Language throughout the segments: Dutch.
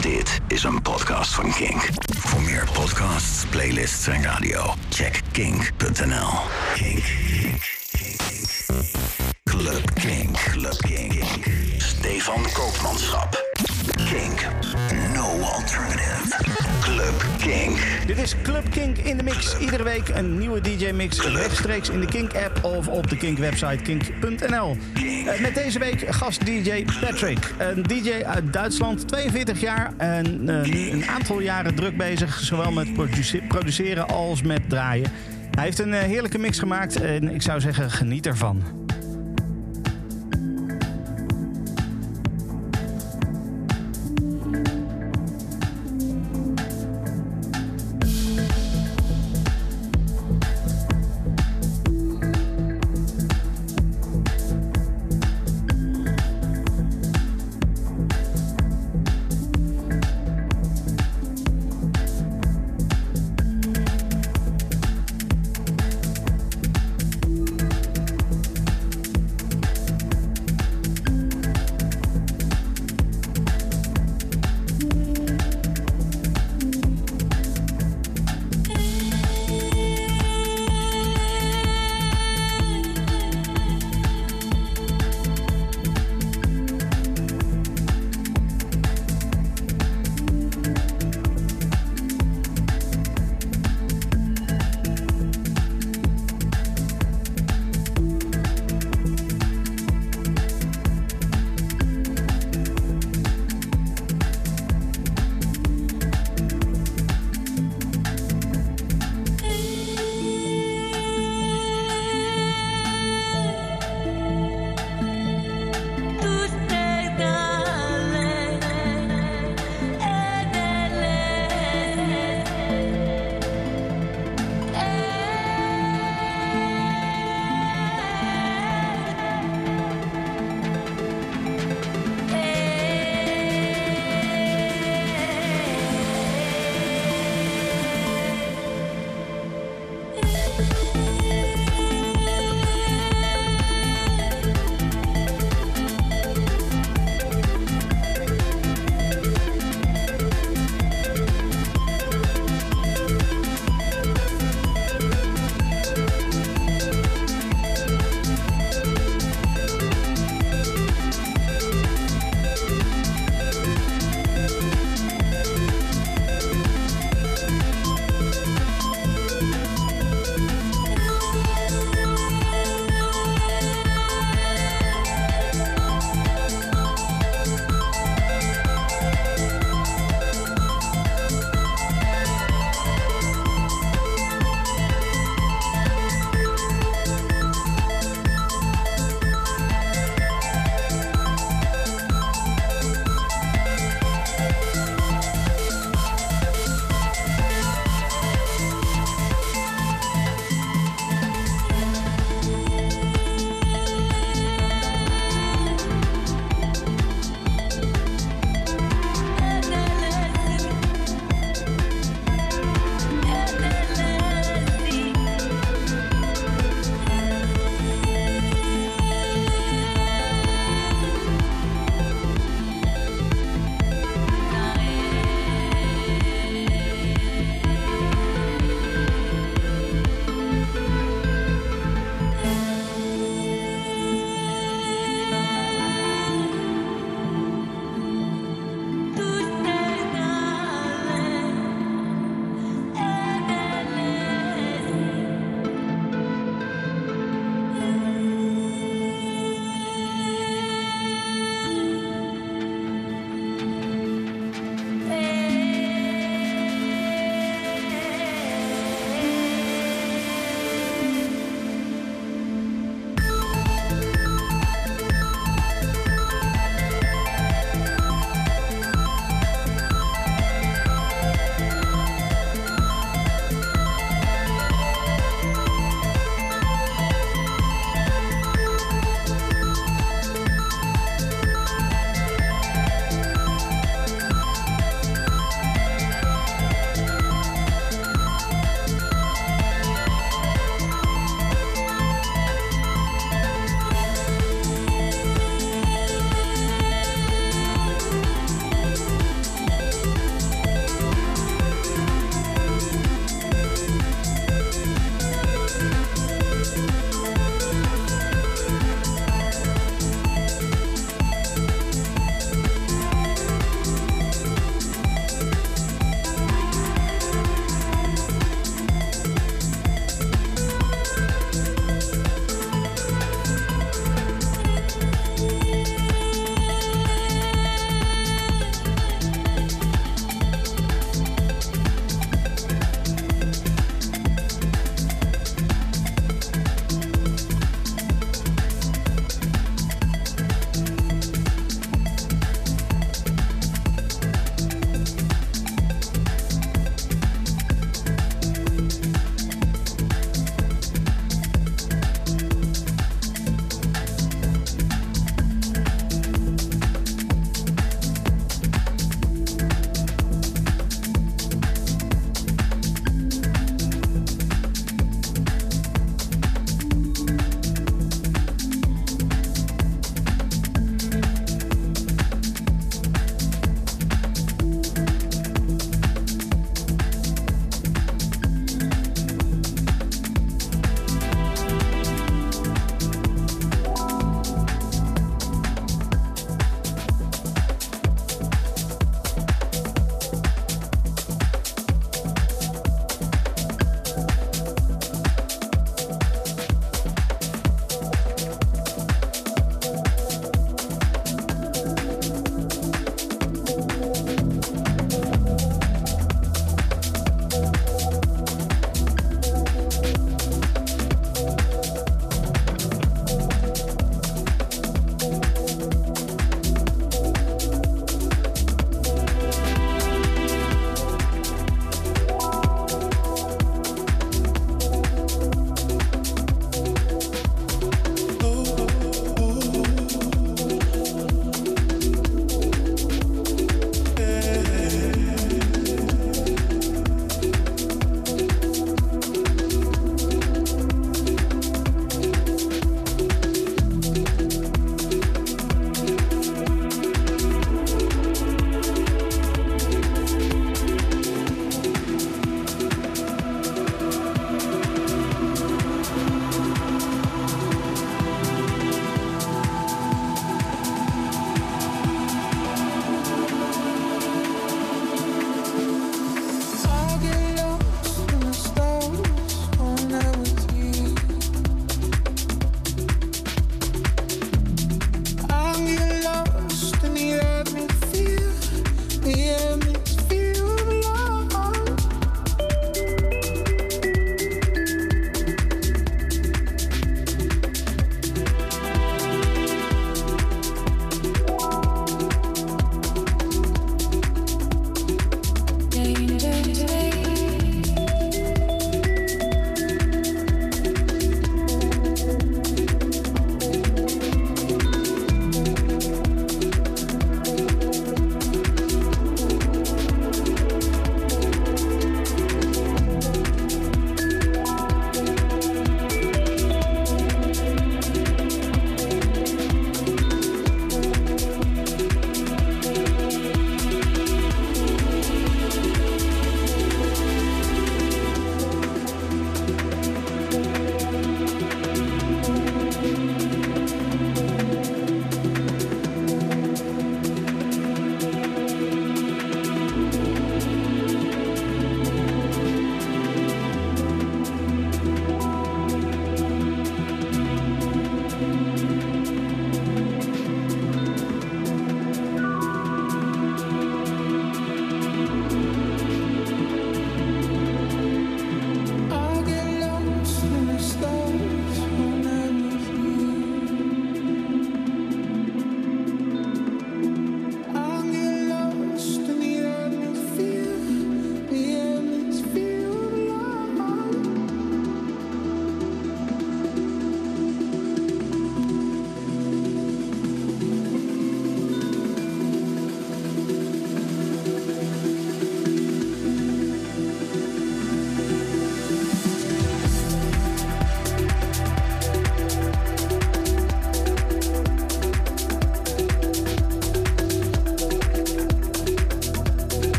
Dit is een podcast van Kink. Voor meer podcasts, playlists en radio, check kink.nl. Kink. Club Kink. Club Kink. Stefan Koopmanschap. Kink. No alternative. Kink. Dit is Club Kink in de mix. Iedere week een nieuwe DJ-mix rechtstreeks in de Kink-app of op de Kink-website kink.nl. Eh, met deze week gast DJ Patrick. Een DJ uit Duitsland, 42 jaar en eh, nu een aantal jaren druk bezig. Zowel met produce- produceren als met draaien. Hij heeft een eh, heerlijke mix gemaakt en ik zou zeggen geniet ervan.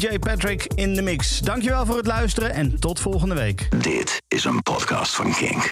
DJ Patrick in de mix. Dankjewel voor het luisteren en tot volgende week. Dit is een podcast van Kink.